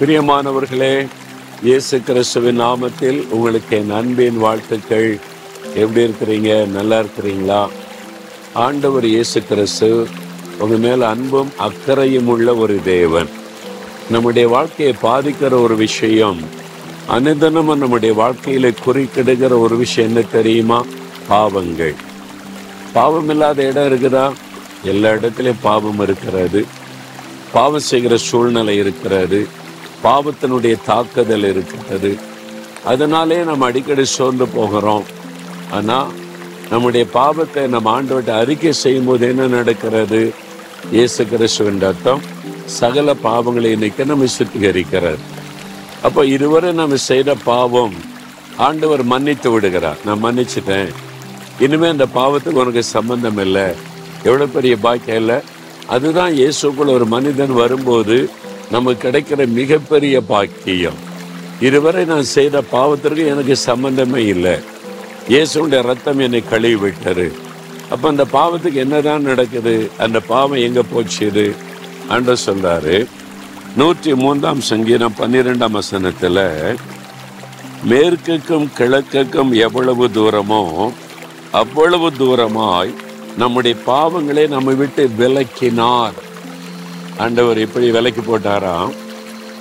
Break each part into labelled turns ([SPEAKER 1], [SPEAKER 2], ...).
[SPEAKER 1] பிரியமானவர்களே இயேசு கிறிஸ்துவின் நாமத்தில் உங்களுக்கு என் அன்பின் வாழ்த்துக்கள். எப்படி இருக்கிறீங்க? நல்லா இருக்கிறீங்களா? ஆண்டவர் இயேசு கிறிஸ்து உங்க மேல் அன்பும் அக்கறையும் உள்ள ஒரு தேவன். நம்முடைய வாழ்க்கையை பாதிக்கிற ஒரு விஷயம் அனுதனமும் நம்முடைய வாழ்க்கையில குறிக்கிடுகிற ஒரு விஷயம் என்ன தெரியுமா? பாவங்கள். பாவம் இல்லாத இடம் இருக்குதா? எல்லா இடத்துலையும் பாவம் இருக்கிறது. பாவம் செய்கிற சூழ்நிலை இருக்கிறது. பாவத்தினுடைய தாக்குதல் இருக்கிறது அதனாலே நம்ம அடிக்கடி சோர்ந்து போகிறோம். ஆனால் நம்முடைய பாவத்தை நம்ம ஆண்டவர்கிட்ட அறிக்கை செய்யும் போது என்ன நடக்கிறது? இயேசு கிறிஸ்துவின் ரத்தம் சகல பாவங்களை இன்னைக்கு நம்ம சுத்திகரிக்கிறார் அப்போ இதுவரை நம்ம செய்கிற பாவம் ஆண்டவர் மன்னித்து விடுகிறார். நான் மன்னிச்சிட்டேன். இனிமேல் அந்த பாவத்துக்கு உனக்கு சம்பந்தம் இல்லை. எவ்வளோ பெரிய பாக்கியம் இல்லை. அதுதான் இயேசுக்குள்ள ஒரு மனிதன் வரும்போது நமக்கு கிடைக்கிற மிகப்பெரிய பாக்கியம். இதுவரை நான் செய்த பாவத்திற்கு எனக்கு சம்பந்தமே இல்லை. இயேசுடைய ரத்தம் என்னை கழுவி விட்டது அப்ப அந்த பாவத்துக்கு என்னதான் நடக்குது? அந்த பாவம் எங்க போச்சுது? அன்ற சொல்றாரு நூற்றி மூன்றாம் சங்கீதம் பன்னிரெண்டாம் வசனத்துல மேற்குக்கும் கிழக்குக்கும் எவ்வளவு தூரமோ அவ்வளவு தூரமாய் நம்முடைய பாவங்களை நம்ம விட்டு விலக்கினார். ஆண்டவர் எப்படி விலக்கி போட்டாராம்.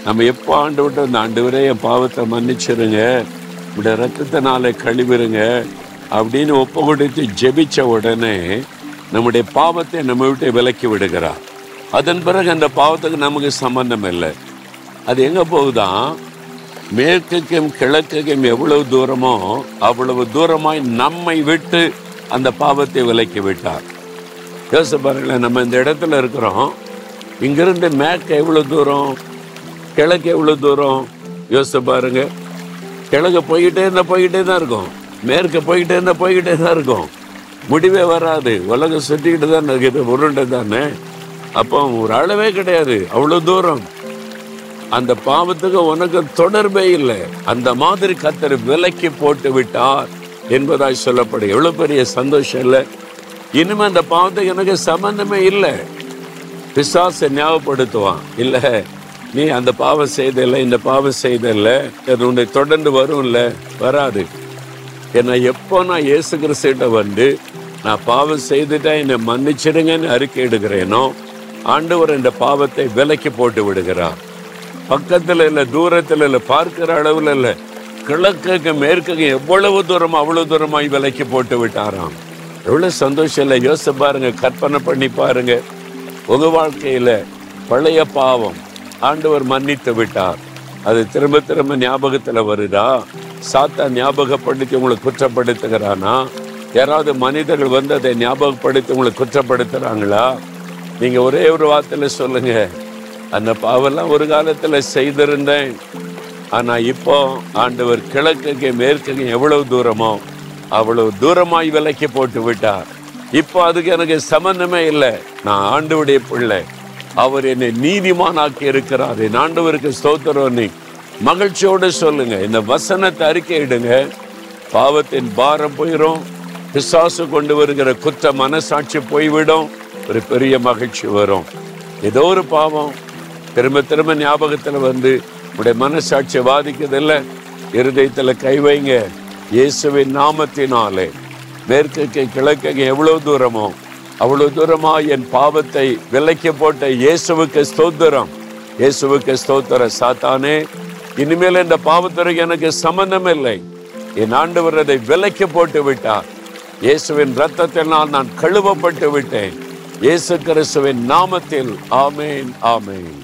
[SPEAKER 1] நம்ம எப்போ ஆண்டு விட்டு அந்த ஆண்டவரே என் பாவத்தை மன்னிச்சிருங்க. இப்படி ரத்தத்தினால கழுவிருங்க அப்படின்னு ஒப்பு கொடுத்து ஜெபிச்ச உடனே நம்முடைய பாவத்தை நம்ம விட்டு விலக்கி விடுகிறார். அதன் பிறகு அந்த பாவத்துக்கு நமக்கு சம்பந்தம் இல்லை. அது எங்கே போகுதான் மேற்குக்கும் கிழக்குக்கும் எவ்வளவு தூரமோ அவ்வளவு தூரமாய் நம்மை விட்டு அந்த பாவத்தை விலக்கி விட்டார். யோசிப்பாருங்களேன் நம்ம இந்த இடத்துல இருக்கிறோம். இங்கிருந்து மேற்கு எவ்வளோ தூரம்? கிழக்கு எவ்வளோ தூரம்? யோசிச்சு பாருங்க. கிழக்கு போய்கிட்டே இருந்தால் போய்கிட்டே தான் இருக்கும். மேற்கு போய்கிட்டே இருந்தால் போய்கிட்டே தான் இருக்கும். முடிவே வராது. உலகம் சுற்றிக்கிட்டு தான் இருக்குது உருண்டை தானே? அப்போ ஒரு அளவே கிடையாது. அவ்வளோ தூரம். அந்த பாவத்துக்கு உனக்கு தொடர்பே இல்லை. அந்த மாதிரி கத்தர் விலக்கி போட்டு விட்டார் என்பதாய் சொல்லப்படும் எவ்வளோ பெரிய சந்தோஷம் இல்லை. இனிமே அந்த பாவத்துக்கு எனக்கு சம்பந்தமே இல்லை. பிசாசை ஞாபகப்படுத்துவான். இல்ல நீ அந்த பாவம் செய்தில்லை இந்த பாவம் செய்தில்ல அது உன்னை தொடர்ந்து வரும்ல வராது. ஏன்னா எப்போ நான் இயேசு கிறிஸ்துகிட்ட வந்து நான் பாவம் செய்துட்டேன் என்னை மன்னிச்சிடுங்கன்னு அறிக்கை எடுக்கிறேனோ ஆண்டவர் இந்த பாவத்தை விலக்கி போட்டு விடுகிறார். பக்கத்தில் இல்லை தூரத்தில் இல்லை பார்க்கிற அளவில் இல்லை கிழக்குக்கு மேற்குக்கு எவ்வளவு தூரம் அவ்வளவு தூரமாய் விலக்கி போட்டு விட்டாராம். எவ்வளோ சந்தோஷம் இல்லை யோசிச்சு பாருங்க கற்பனை பண்ணி பாருங்கள் உங்க வாழ்க்கையில பழைய பாவம் ஆண்டவர் மன்னித்து விட்டார். அது திரும்ப திரும்ப ஞாபகத்துல வருதா? சாத்தா ஞாபகப்படுத்தி உங்களை குற்றப்படுத்துகிறானா? யாராவது மனிதர்கள் வந்து அதை ஞாபகப்படுத்தி உங்களை குற்றப்படுத்துறாங்களா? நீங்க ஒரே ஒரு வார்த்தையில சொல்லுங்க. அந்த பாவெல்லாம் ஒரு காலத்துல செய்திருந்தேன். ஆனா இப்போ ஆண்டவர் கிழக்குக்கு மேற்குக்கு எவ்வளவு தூரமோ அவ்வளவு தூரமாய் விலைக்கு போட்டு விட்டார். இப்போ அதுக்கு எனக்கு சம்பந்தமே இல்லை. நான் ஆண்டவுடைய பிள்ளை. அவர் என்னை நீதிமானாக்கி இருக்கிறார். என் ஆண்டவருக்கு ஸ்தோத்திரம் நீ மகிழ்ச்சியோடு சொல்லுங்க. இந்த வசனத்தை அறிக்கையிடுங்க பாவத்தின் பாரம் போயிடும் பிசாசு கொண்டு வருகிற குற்ற மனசாட்சி போய்விடும். ஒரு பெரிய மகிழ்ச்சி வரும். ஏதோ ஒரு பாவம். திரும்ப திரும்ப ஞாபகத்தில் வந்து உடைய மனசாட்சியை பாதிக்குதில்ல இருதயத்தில் கை வைங்க. இயேசுவின் நாமத்தினாலே. மேற்குக்கு கிழக்குக்கு எவ்வளவு தூரமோ அவ்வளவு தூரமா என் பாவத்தை விலைக்கு போட்ட இயேசுவுக்கு ஸ்தோத்திரம். இயேசுவுக்கு ஸ்தோத்திர சாத்தானே இனிமேல் இந்த பாவத்துறைக்கு எனக்கு சம்பந்தம் இல்லை என் ஆண்டவர் அதை விலைக்கு போட்டு விட்டார். இயேசுவின் ரத்தத்தினால் நான் கழுவப்பட்டு விட்டேன். இயேசு கிறிஸ்துவின் நாமத்தில். ஆமேன் ஆமேன்.